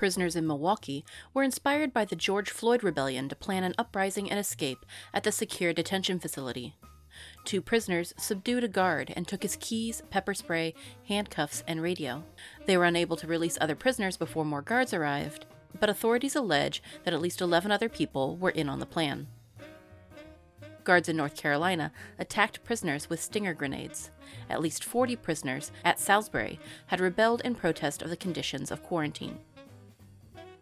Prisoners in Milwaukee were inspired by the George Floyd rebellion to plan an uprising and escape at the secure detention facility. Two prisoners subdued a guard and took his keys, pepper spray, handcuffs, and radio. They were unable to release other prisoners before more guards arrived, but authorities allege that at least 11 other people were in on the plan. Guards in North Carolina attacked prisoners with stinger grenades. At least 40 prisoners at Salisbury had rebelled in protest of the conditions of quarantine.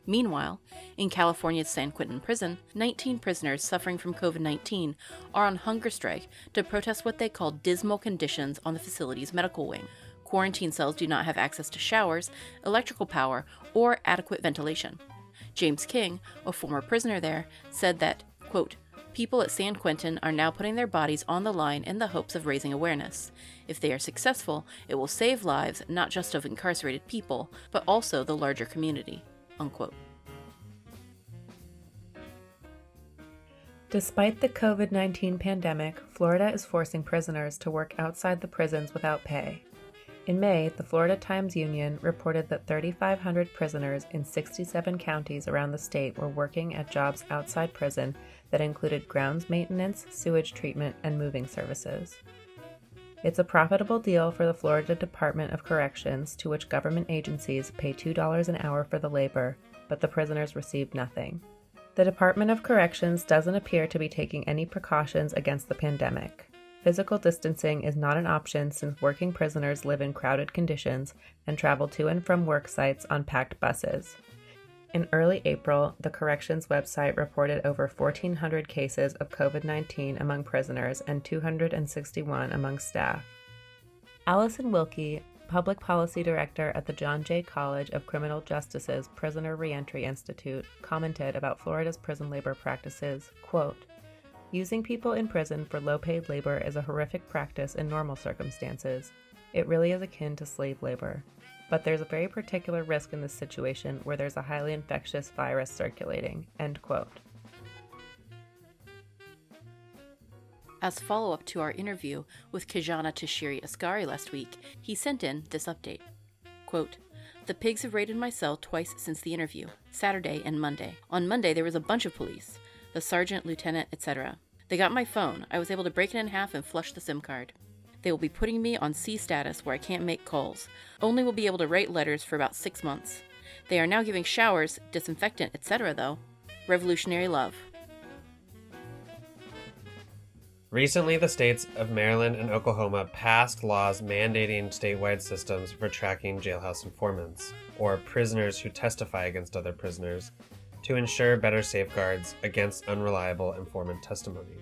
Meanwhile, in California's San Quentin prison, 19 prisoners suffering from COVID 19 are on hunger strike to protest what they call dismal conditions on the facility's medical wing. Quarantine cells do not have access to showers, electrical power, or adequate ventilation. James King, a former prisoner there, said that, quote, People at San Quentin are now putting their bodies on the line in the hopes of raising awareness. If they are successful, it will save lives not just of incarcerated people, but also the larger community. Unquote. Despite the COVID 19 pandemic, Florida is forcing prisoners to work outside the prisons without pay. In May, the Florida Times Union reported that 3,500 prisoners in 67 counties around the state were working at jobs outside prison that included grounds maintenance, sewage treatment, and moving services. It's a profitable deal for the Florida Department of Corrections, to which government agencies pay $2 an hour for the labor, but the prisoners receive nothing. The Department of Corrections doesn't appear to be taking any precautions against the pandemic. Physical distancing is not an option since working prisoners live in crowded conditions and travel to and from work sites on packed buses. In early April, the corrections website reported over 1,400 cases of COVID 19 among prisoners and 261 among staff. Alison Wilkey, Public Policy Director at the John Jay College of Criminal Justice's Prisoner Reentry Institute, commented about Florida's prison labor practices, quote, Using people in prison for low-paid labor is a horrific practice in normal circumstances. It really is akin to slave labor. But there's a very particular risk in this situation where there's a highly infectious virus circulating, end quote. As follow up to our interview with Kijana Tashiri Askari last week, he sent in this update. Quote, the pigs have raided my cell twice since the interview, Saturday and Monday. On Monday, there was a bunch of police the sergeant, lieutenant, etc. They got my phone. I was able to break it in half and flush the SIM card. They will be putting me on C status where I can't make calls. Only will be able to write letters for about six months. They are now giving showers, disinfectant, etc., though. Revolutionary love. Recently, the states of Maryland and Oklahoma passed laws mandating statewide systems for tracking jailhouse informants, or prisoners who testify against other prisoners, to ensure better safeguards against unreliable informant testimony.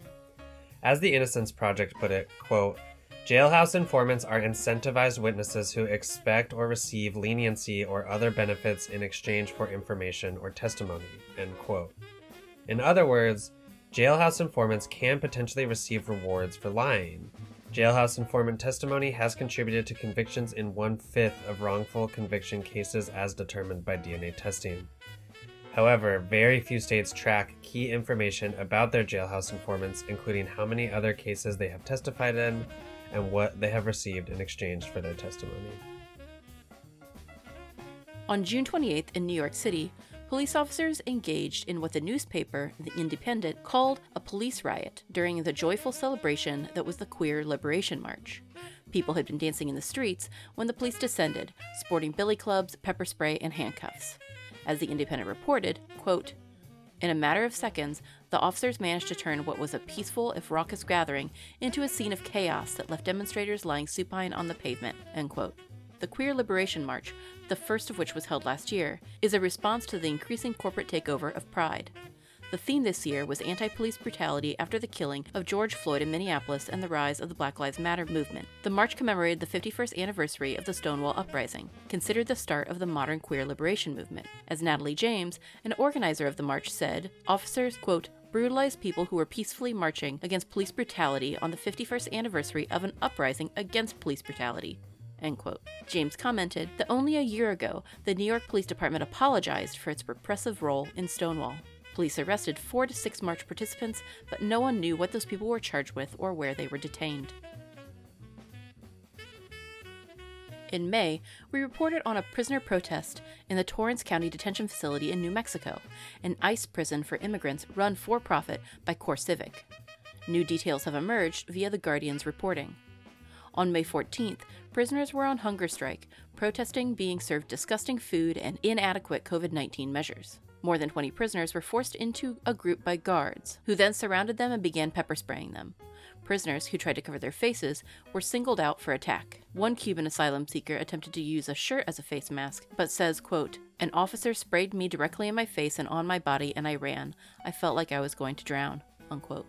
As the Innocence Project put it, quote, Jailhouse informants are incentivized witnesses who expect or receive leniency or other benefits in exchange for information or testimony. End quote. In other words, jailhouse informants can potentially receive rewards for lying. Jailhouse informant testimony has contributed to convictions in one fifth of wrongful conviction cases as determined by DNA testing. However, very few states track key information about their jailhouse informants, including how many other cases they have testified in and what they have received in exchange for their testimony. On June 28th in New York City, police officers engaged in what the newspaper, The Independent, called a police riot during the joyful celebration that was the Queer Liberation March. People had been dancing in the streets when the police descended, sporting billy clubs, pepper spray, and handcuffs. As The Independent reported, quote, in a matter of seconds, the officers managed to turn what was a peaceful, if raucous gathering into a scene of chaos that left demonstrators lying supine on the pavement. The Queer Liberation March, the first of which was held last year, is a response to the increasing corporate takeover of Pride. The theme this year was anti police brutality after the killing of George Floyd in Minneapolis and the rise of the Black Lives Matter movement. The march commemorated the 51st anniversary of the Stonewall Uprising, considered the start of the modern queer liberation movement. As Natalie James, an organizer of the march, said, officers, quote, brutalized people who were peacefully marching against police brutality on the 51st anniversary of an uprising against police brutality. End quote. James commented that only a year ago, the New York Police Department apologized for its repressive role in Stonewall. Police arrested four to six march participants, but no one knew what those people were charged with or where they were detained. In May, we reported on a prisoner protest in the Torrance County Detention Facility in New Mexico, an ICE prison for immigrants run for profit by CoreCivic. New details have emerged via The Guardian's reporting. On May 14th, prisoners were on hunger strike, protesting being served disgusting food and inadequate COVID 19 measures. More than 20 prisoners were forced into a group by guards, who then surrounded them and began pepper spraying them. Prisoners who tried to cover their faces were singled out for attack. One Cuban asylum seeker attempted to use a shirt as a face mask, but says, quote, An officer sprayed me directly in my face and on my body, and I ran. I felt like I was going to drown. Unquote.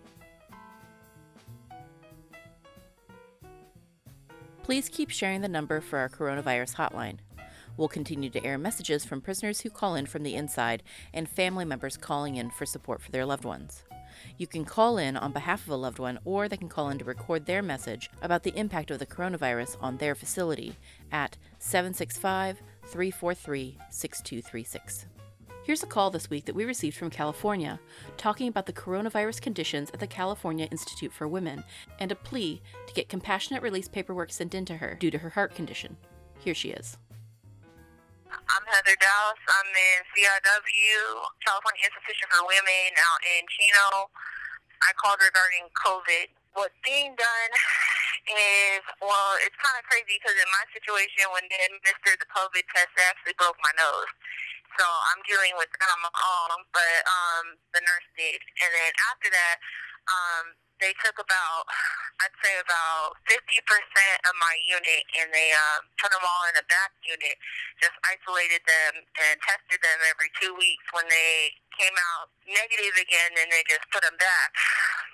Please keep sharing the number for our coronavirus hotline. We'll continue to air messages from prisoners who call in from the inside and family members calling in for support for their loved ones. You can call in on behalf of a loved one, or they can call in to record their message about the impact of the coronavirus on their facility at 765 343 6236. Here's a call this week that we received from California, talking about the coronavirus conditions at the California Institute for Women and a plea to get compassionate release paperwork sent in to her due to her heart condition. Here she is. I'm Heather Dowse. I'm in CIW, California Institution for Women, out in Chino. I called regarding COVID. What's being done is, well, it's kind of crazy because in my situation, when they administered the COVID test, they actually broke my nose. So I'm dealing with that on my own, but um, the nurse did. And then after that, um, they took about, I'd say about 50% of my unit and they um, put them all in a back unit, just isolated them and tested them every two weeks. When they came out negative again, then they just put them back.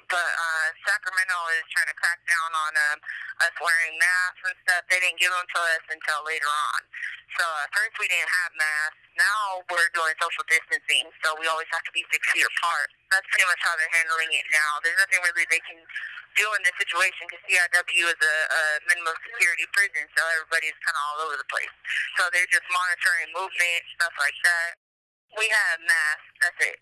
But uh, Sacramento is trying to crack down on um, us wearing masks and stuff. They didn't give them to us until later on. So at first we didn't have masks. Now we're doing social distancing, so we always have to be six feet apart. That's pretty much how they're handling it now. There's nothing really they can do in this situation because CIW is a, a minimum security prison, so everybody's kind of all over the place. So they're just monitoring movement, stuff like that. We have masks. That's it.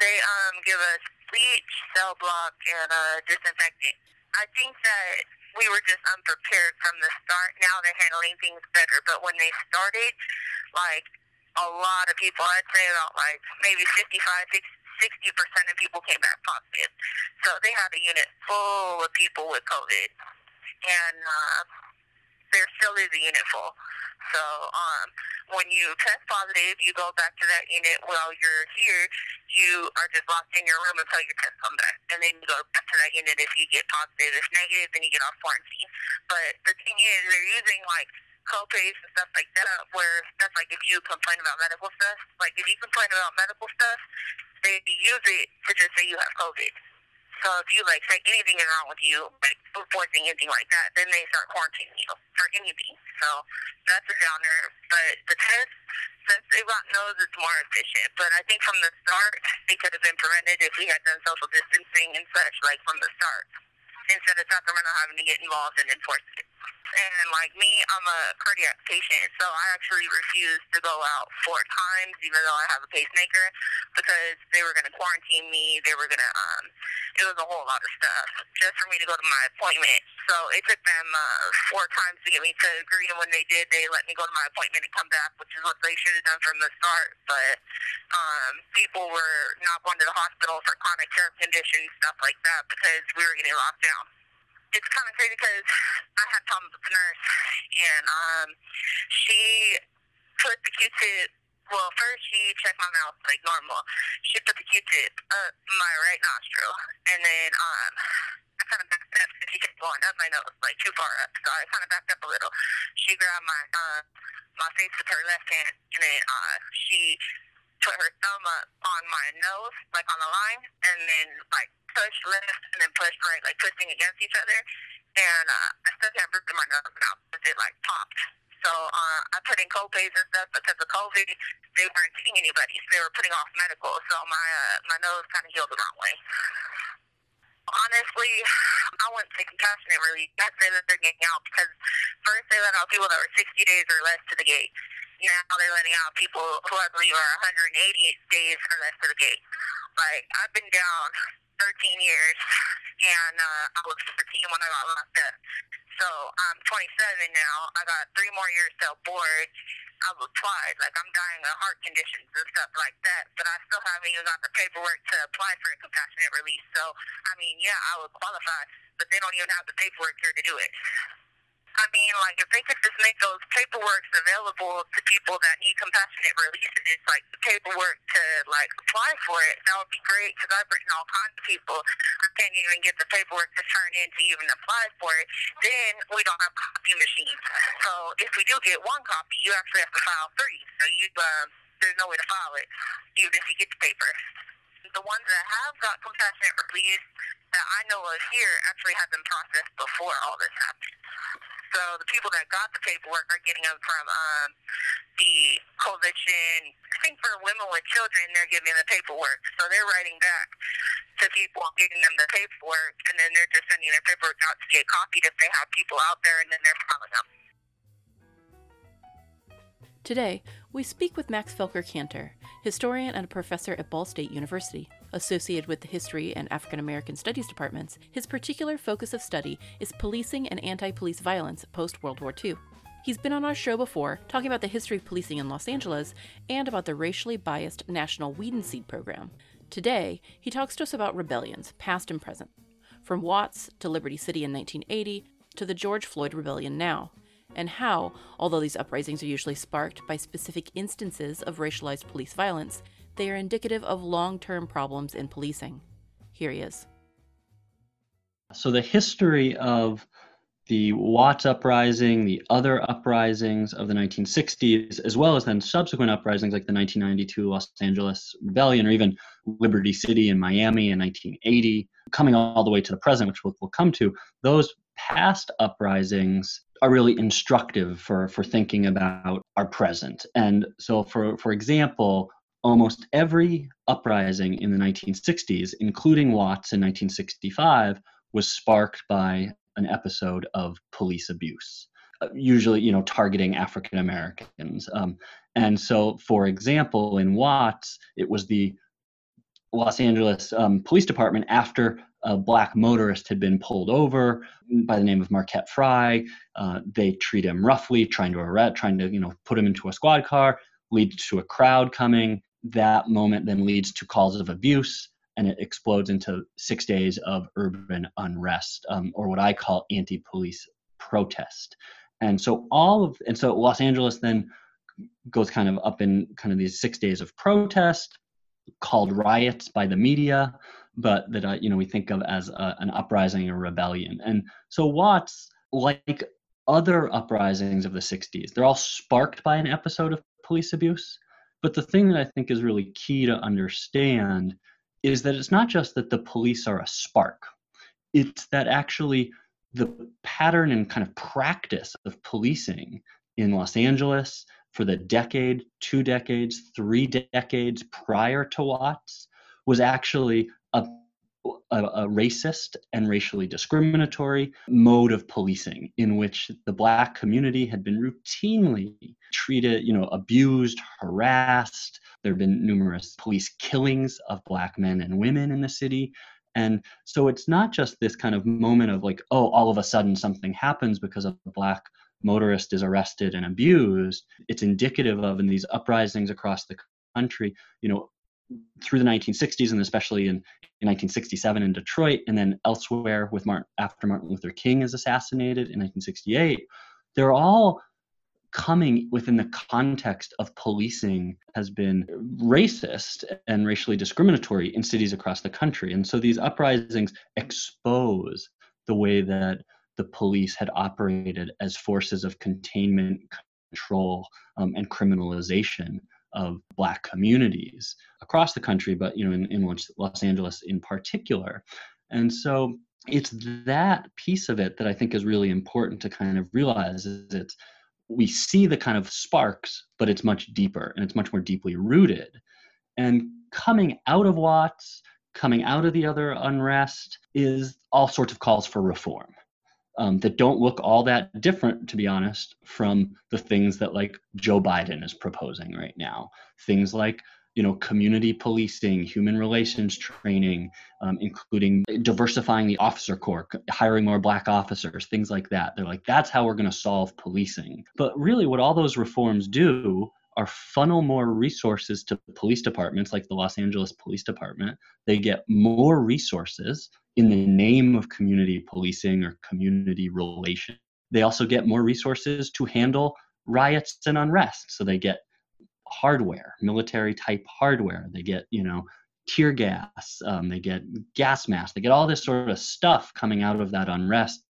They um give us bleach, cell block, and uh, disinfectant. I think that we were just unprepared from the start. Now they're handling things better, but when they started, like a lot of people, I'd say about like maybe 55, 60 percent of people came back positive. So they had a unit full of people with COVID, and uh, there still is a unit full. So um, when you test positive, you go back to that unit while you're here. You are just locked in your room until your test comes back, and then you go back to that unit if you get positive. If negative, then you get off quarantine. But the thing is, they're using like co-pays and stuff like that, where that's like if you complain about medical stuff. Like if you complain about medical stuff, they use it to just say you have COVID. So if you like say anything is wrong with you, like food anything like that, then they start quarantining you for anything. So that's a downer. But the test, since got nose, it's more efficient. But I think from the start, it could have been prevented if we had done social distancing and such, like from the start, instead of Sacramento having to get involved and enforce it. And like me, I'm a cardiac patient, so I actually refused to go out four times, even though I have a pacemaker, because they were going to quarantine me. They were going to, um, it was a whole lot of stuff just for me to go to my appointment. So it took them uh, four times to get me to agree, and when they did, they let me go to my appointment and come back, which is what they should have done from the start. But um, people were not going to the hospital for chronic care conditions, stuff like that, because we were getting locked down it's kind of crazy because I had problems with the nurse, and um, she put the Q-tip. Well, first she checked my mouth like normal. She put the Q-tip up my right nostril, and then um, I kind of backed up because she kept going up my nose, like too far up. So I kind of backed up a little. She grabbed my uh, my face with her left hand, and then uh, she put her thumb up on my nose, like on the line, and then like push left and then push right, like pushing against each other. And uh, I still can't breathe in my nose now because it like popped. So uh, I put in copays and stuff because of COVID. They weren't seeing anybody, so they were putting off medical. So my uh, my nose kind of healed the wrong way. Honestly, I wouldn't say compassionate relief. I'd say that they're getting out because first they let out people that were 60 days or less to the gate. Now they're letting out people who I believe are 180 days or less to the gate. Like I've been down 13 years, and uh, I was 13 when I got locked up. So I'm 27 now. I got three more years till board. I was applied. Like I'm dying of heart conditions and stuff like that, but I still haven't even got the paperwork to apply for a compassionate release. So I mean, yeah, I would qualify, but they don't even have the paperwork here to do it. I mean, like, if they could just make those paperwork available to people that need compassionate releases, like the paperwork to, like, apply for it, that would be great because I've written all kinds of people. I can't even get the paperwork to turn in to even apply for it. Then we don't have copy machines. So if we do get one copy, you actually have to file three. So you, uh, there's no way to file it, even if you get the paper. The ones that have got compassionate release that I know of here actually have been processed before all this happened. So the people that got the paperwork are getting them from um, the coalition. I think for women with children, they're giving the paperwork. So they're writing back to people, giving them the paperwork, and then they're just sending their paperwork out to get copied if they have people out there, and then they're filing them. Today, we speak with Max Felker Kantor, historian and a professor at Ball State University. Associated with the History and African American Studies departments, his particular focus of study is policing and anti police violence post World War II. He's been on our show before, talking about the history of policing in Los Angeles and about the racially biased National Weed and Seed program. Today, he talks to us about rebellions, past and present, from Watts to Liberty City in 1980 to the George Floyd Rebellion now, and how, although these uprisings are usually sparked by specific instances of racialized police violence, they are indicative of long term problems in policing. Here he is. So, the history of the Watts uprising, the other uprisings of the 1960s, as well as then subsequent uprisings like the 1992 Los Angeles Rebellion or even Liberty City in Miami in 1980, coming all the way to the present, which we'll, we'll come to, those past uprisings are really instructive for, for thinking about our present. And so, for, for example, almost every uprising in the 1960s, including Watts in 1965, was sparked by an episode of police abuse, usually, you know, targeting African Americans. Um, and so, for example, in Watts, it was the Los Angeles um, Police Department after a black motorist had been pulled over by the name of Marquette Frye. Uh, they treat him roughly, trying to arrest, trying to you know put him into a squad car, leads to a crowd coming. That moment then leads to calls of abuse and it explodes into six days of urban unrest um, or what i call anti-police protest. And so all of and so los angeles then goes kind of up in kind of these six days of protest called riots by the media but that uh, you know we think of as a, an uprising or rebellion. And so watts like other uprisings of the 60s they're all sparked by an episode of police abuse. But the thing that I think is really key to understand is that it's not just that the police are a spark, it's that actually the pattern and kind of practice of policing in Los Angeles for the decade, two decades, three decades prior to Watts was actually a a, a, racist and racially discriminatory mode of policing in which the black community had been routinely treated, you know, abused, harassed. There have been numerous police killings of black men and women in the city. And so it's not just this kind of moment of like, oh, all of a sudden something happens because of black motorist is arrested and abused. It's indicative of in these uprisings across the country, you know, through the 1960s and especially in, in 1967 in Detroit and then elsewhere with Martin, after Martin Luther King is assassinated in 1968, they're all coming within the context of policing has been racist and racially discriminatory in cities across the country. And so these uprisings expose the way that the police had operated as forces of containment, control, um, and criminalization of black communities across the country, but you know, in, in Los Angeles in particular. And so it's that piece of it that I think is really important to kind of realize is it's we see the kind of sparks, but it's much deeper and it's much more deeply rooted. And coming out of Watts, coming out of the other unrest is all sorts of calls for reform um, that don't look all that different, to be honest, from the things that like Joe Biden is proposing right now. Things like you know community policing human relations training um, including diversifying the officer corps hiring more black officers things like that they're like that's how we're going to solve policing but really what all those reforms do are funnel more resources to police departments like the Los Angeles Police Department. They get more resources in the name of community policing or community relations. They also get more resources to handle riots and unrest. So they get hardware, military type hardware. They get, you know, tear gas, um, they get gas masks, they get all this sort of stuff coming out of that unrest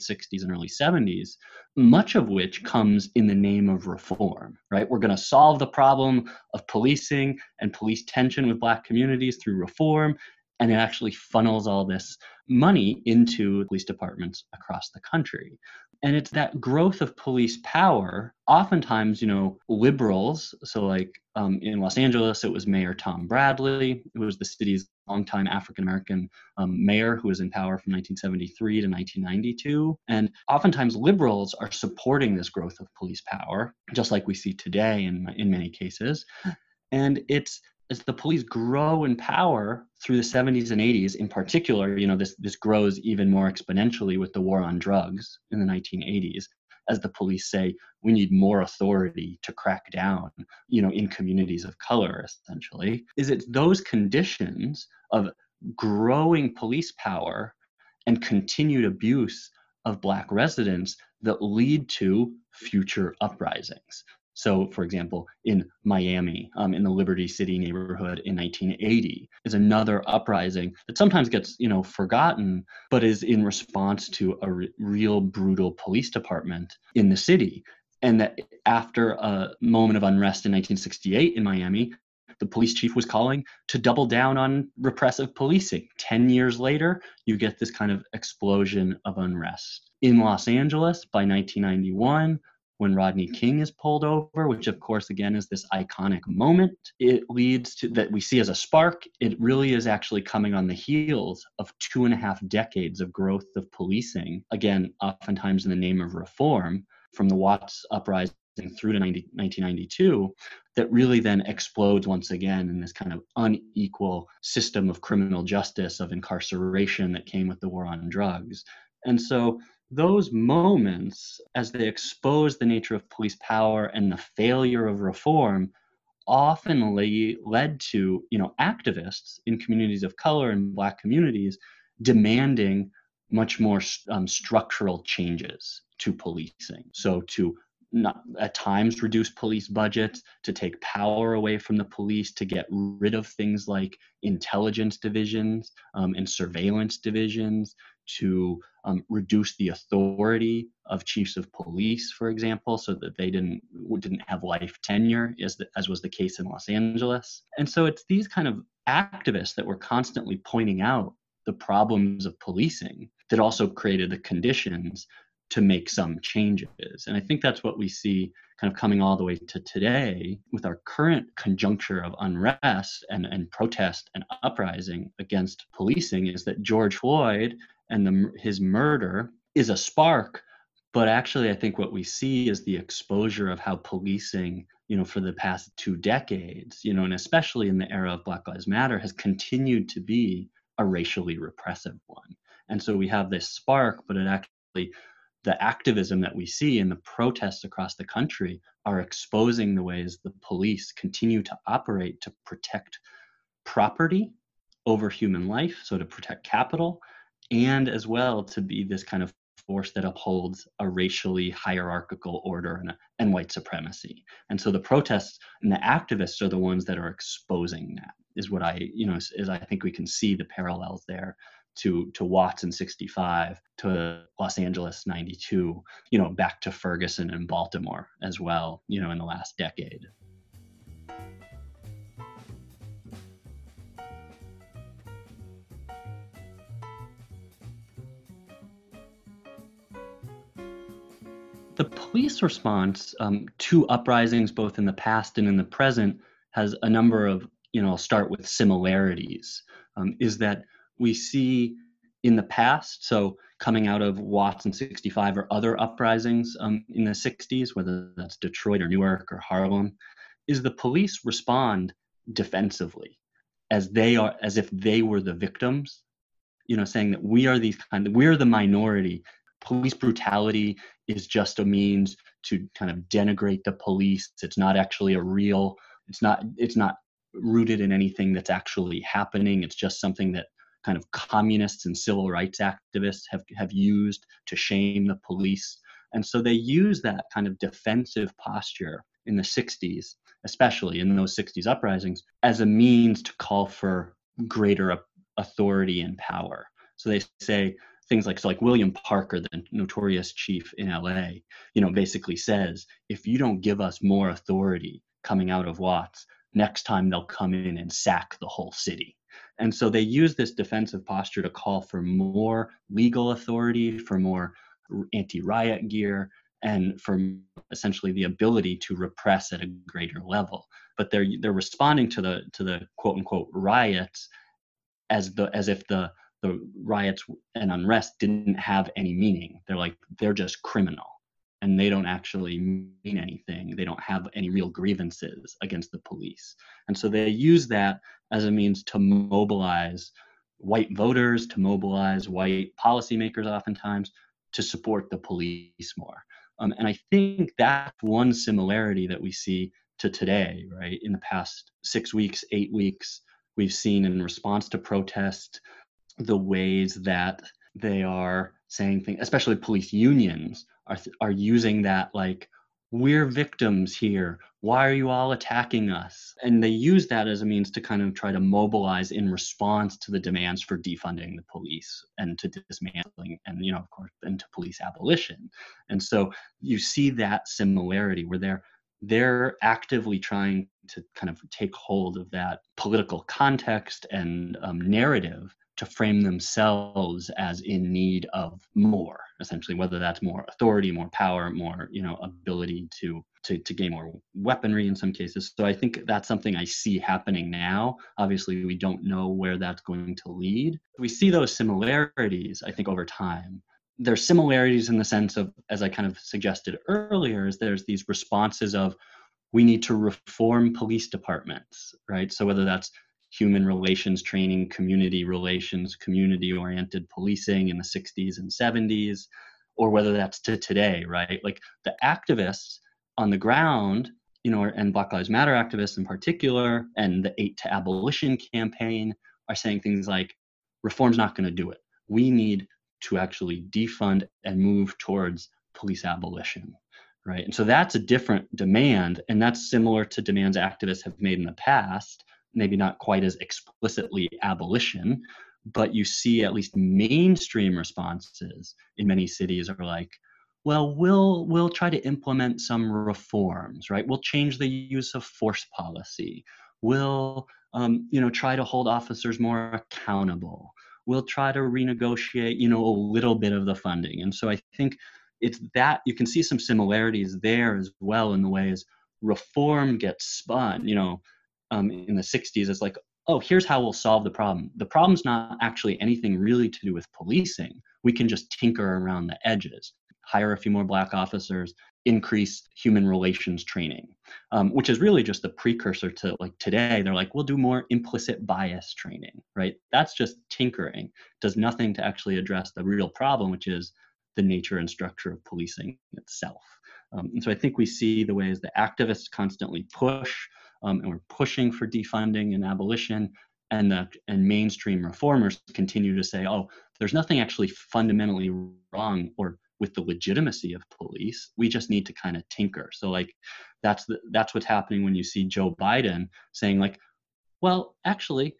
60s and early 70s, much of which comes in the name of reform, right? We're going to solve the problem of policing and police tension with Black communities through reform. And it actually funnels all this money into police departments across the country. And it's that growth of police power. Oftentimes, you know, liberals, so like um, in Los Angeles, it was Mayor Tom Bradley, who was the city's longtime African American um, mayor who was in power from 1973 to 1992. And oftentimes liberals are supporting this growth of police power, just like we see today in, in many cases. And it's as the police grow in power through the 70s and 80s in particular you know this this grows even more exponentially with the war on drugs in the 1980s as the police say we need more authority to crack down you know in communities of color essentially is it those conditions of growing police power and continued abuse of black residents that lead to future uprisings so, for example, in Miami, um, in the Liberty City neighborhood in 1980, is another uprising that sometimes gets, you know, forgotten, but is in response to a re- real brutal police department in the city. And that after a moment of unrest in 1968 in Miami, the police chief was calling to double down on repressive policing. 10 years later, you get this kind of explosion of unrest. In Los Angeles by 1991, when Rodney King is pulled over, which of course again is this iconic moment. It leads to that we see as a spark. It really is actually coming on the heels of two and a half decades of growth of policing, again, oftentimes in the name of reform, from the Watts uprising through to 90, 1992 that really then explodes once again in this kind of unequal system of criminal justice of incarceration that came with the war on drugs and so those moments, as they expose the nature of police power and the failure of reform, often led to you know activists in communities of color and black communities demanding much more um, structural changes to policing. So to not, at times reduce police budgets, to take power away from the police, to get rid of things like intelligence divisions um, and surveillance divisions, to um, reduce the authority of chiefs of police, for example, so that they didn't didn't have life tenure, as the, as was the case in Los Angeles. And so it's these kind of activists that were constantly pointing out the problems of policing that also created the conditions to make some changes. And I think that's what we see kind of coming all the way to today with our current conjuncture of unrest and, and protest and uprising against policing is that George Floyd and the, his murder is a spark but actually i think what we see is the exposure of how policing you know for the past two decades you know and especially in the era of black lives matter has continued to be a racially repressive one. And so we have this spark but it actually the activism that we see and the protests across the country are exposing the ways the police continue to operate to protect property over human life so to protect capital and as well to be this kind of force that upholds a racially hierarchical order and, and white supremacy. And so the protests and the activists are the ones that are exposing that. Is what I, you know, is, is I think we can see the parallels there to to Watts in 65, to Los Angeles 92, you know, back to Ferguson and Baltimore as well, you know, in the last decade. Police response um, to uprisings, both in the past and in the present, has a number of, you know, I'll start with similarities. Um, is that we see in the past, so coming out of Watts in 65 or other uprisings um, in the 60s, whether that's Detroit or Newark or Harlem, is the police respond defensively as they are as if they were the victims you know saying that we are these kind of we're the minority police brutality is just a means to kind of denigrate the police. It's not actually a real it's not it's not rooted in anything that's actually happening. It's just something that kind of communists and civil rights activists have have used to shame the police. And so they use that kind of defensive posture in the 60s especially in those 60s uprisings as a means to call for greater authority and power. So they say things like so like William Parker, the notorious chief in LA, you know, basically says, if you don't give us more authority coming out of Watts, next time they'll come in and sack the whole city. And so they use this defensive posture to call for more legal authority, for more anti-riot gear, and for essentially the ability to repress at a greater level. But they're they're responding to the to the quote unquote riots as the as if the the riots and unrest didn't have any meaning. They're like, they're just criminal and they don't actually mean anything. They don't have any real grievances against the police. And so they use that as a means to mobilize white voters, to mobilize white policymakers oftentimes to support the police more. Um, and I think that's one similarity that we see to today, right? In the past six weeks, eight weeks, we've seen in response to protest the ways that they are saying things, especially police unions are are using that like we're victims here. Why are you all attacking us? And they use that as a means to kind of try to mobilize in response to the demands for defunding the police and to dismantling and, you know, of course, and to police abolition. And so you see that similarity where they're they're actively trying to kind of take hold of that political context and um, narrative to frame themselves as in need of more essentially whether that's more authority more power more you know ability to to, to gain more weaponry in some cases. So i think that's something i see happening now. Obviously we don't know where that's going to lead. We see those similarities i think over time. There's similarities in the sense of as i kind of suggested earlier is there's these responses of we need to reform police departments right? So whether that's human relations training, community relations, community oriented policing in the 60s and 70s, or whether that's to today, right? Like the activists on the ground, you know, and Black Lives Matter activists in particular, and the Eight to Abolition campaign are saying things like, reform's not going to do it. We need to actually defund and move towards police abolition right and so that's a different demand and that's similar to demands activists have made in the past maybe not quite as explicitly abolition, but you see at least mainstream responses in many cities are like, well, we'll we'll try to implement some reforms, right? We'll change the use of force policy. We'll um, you know try to hold officers more accountable. We'll try to renegotiate, you know, a little bit of the funding. And so I think it's that you can see some similarities there as well in the ways reform gets spun. You know, um, in the 60s as like, oh, here's how we'll solve the problem. The problem's not actually anything really to do with policing. We can just tinker around the edges, hire a few more black officers, increase human relations training, um, which is really just the precursor to like today. They're like, we'll do more implicit bias training, right? That's just tinkering, does nothing to actually address the real problem, which is the nature and structure of policing itself. Um, and so I think we see the ways that activists constantly push um, and we're pushing for defunding and abolition. And the and mainstream reformers continue to say, oh, there's nothing actually fundamentally wrong or with the legitimacy of police. We just need to kind of tinker. So like that's the, that's what's happening when you see Joe Biden saying like, well, actually,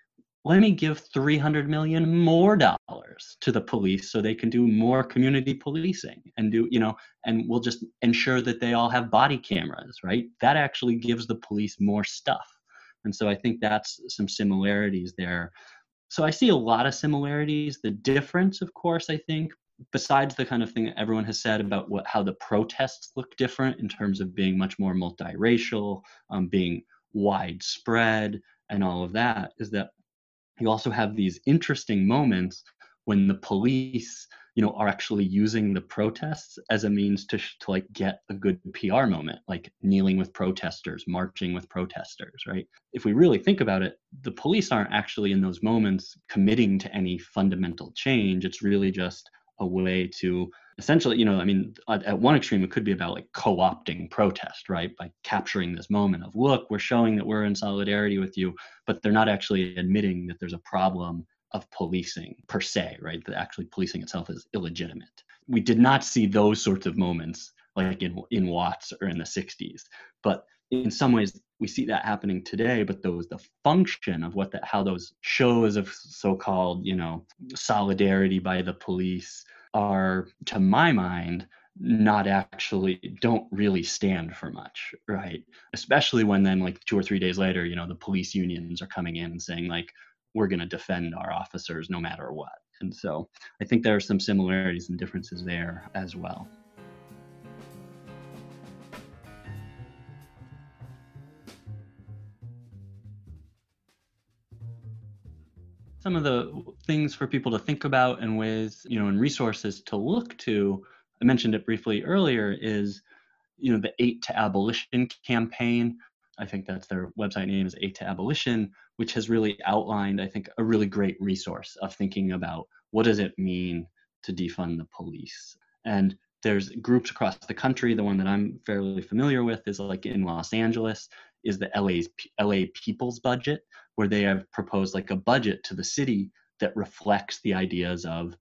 let me give 300 million more dollars to the police so they can do more community policing and do you know and we'll just ensure that they all have body cameras right? That actually gives the police more stuff. And so i think that's some similarities there. So i see a lot of similarities. The difference of course i think besides the kind of thing that everyone has said about what how the protests look different in terms of being much more multiracial, um, being widespread, and all of that, is that you also have these interesting moments when the police you know are actually using the protests as a means to, to like get a good pr moment like kneeling with protesters marching with protesters right? If we really think about it the police aren't actually in those moments committing to any fundamental change. It's really just a way to essentially you know i mean at, at, one extreme it could be about like co-opting protest right? By capturing this moment of look we're showing that we're in solidarity with you but they're not actually admitting that there's a problem of policing per se right? That actually policing itself is illegitimate. We did not see those sorts of moments like in in watts or in the 60s but in some ways we see that happening today but those the function of what that how those shows of so-called you know solidarity by the police are to my mind not actually don't really stand for much right? Especially when then like two or three days later you know the police unions are coming in and saying like we're going to defend our officers no matter what. And so i think there are some similarities and differences there as well some of the things for people to think about and ways, you know, and resources to look to, I mentioned it briefly earlier, is, you know, the Eight to Abolition campaign. I think that's their website name is Eight to Abolition, which has really outlined, I think, a really great resource of thinking about what does it mean to defund the police. And there's groups across the country. The one that I'm fairly familiar with is like in Los Angeles is the LA's LA People's Budget, where they have proposed like a budget to the city that reflects the ideas of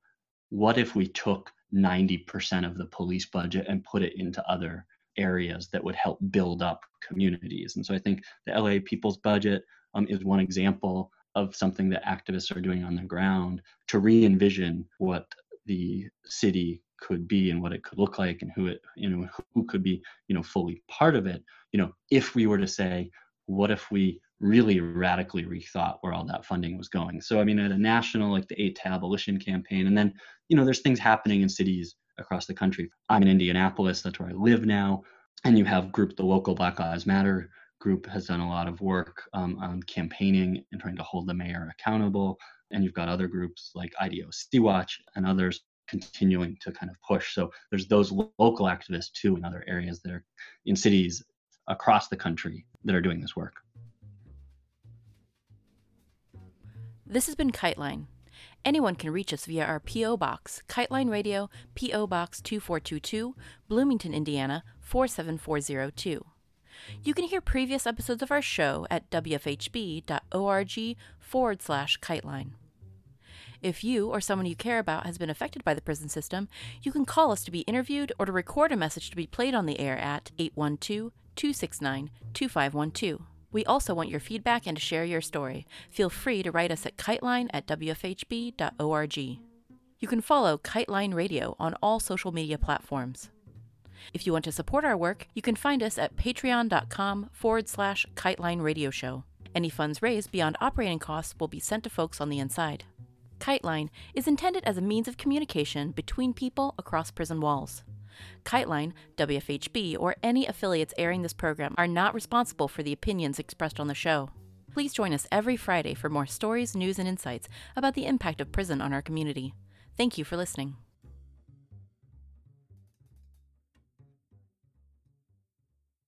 what if we took 90% of the police budget and put it into other areas that would help build up communities. And so I think the LA People's Budget um, is one example of something that activists are doing on the ground to re envision what the city could be and what it could look like and who it you know who could be you know fully part of it you know if we were to say what if we really radically rethought where all that funding was going so i mean at a national like the eight abolition campaign and then you know there's things happening in cities across the country i'm in indianapolis that's where i live now and you have group the local black lives matter group has done a lot of work um, on campaigning and trying to hold the mayor accountable and you've got other groups like IDOC Watch and others continuing to kind of push. So there's those local activists too in other areas that are in cities across the country that are doing this work. This has been Kiteline. Anyone can reach us via our P.O. Box, Kiteline Radio, P.O. Box 2422, Bloomington, Indiana 47402. You can hear previous episodes of our show at wfhb.org forward slash kiteline. If you or someone you care about has been affected by the prison system, you can call us to be interviewed or to record a message to be played on the air at 812 269 2512. We also want your feedback and to share your story. Feel free to write us at kiteline at wfhb.org. You can follow Kiteline Radio on all social media platforms. If you want to support our work, you can find us at patreon.com forward slash kiteline radio show. Any funds raised beyond operating costs will be sent to folks on the inside. Kiteline is intended as a means of communication between people across prison walls. Kiteline, WFHB, or any affiliates airing this program are not responsible for the opinions expressed on the show. Please join us every Friday for more stories, news, and insights about the impact of prison on our community. Thank you for listening.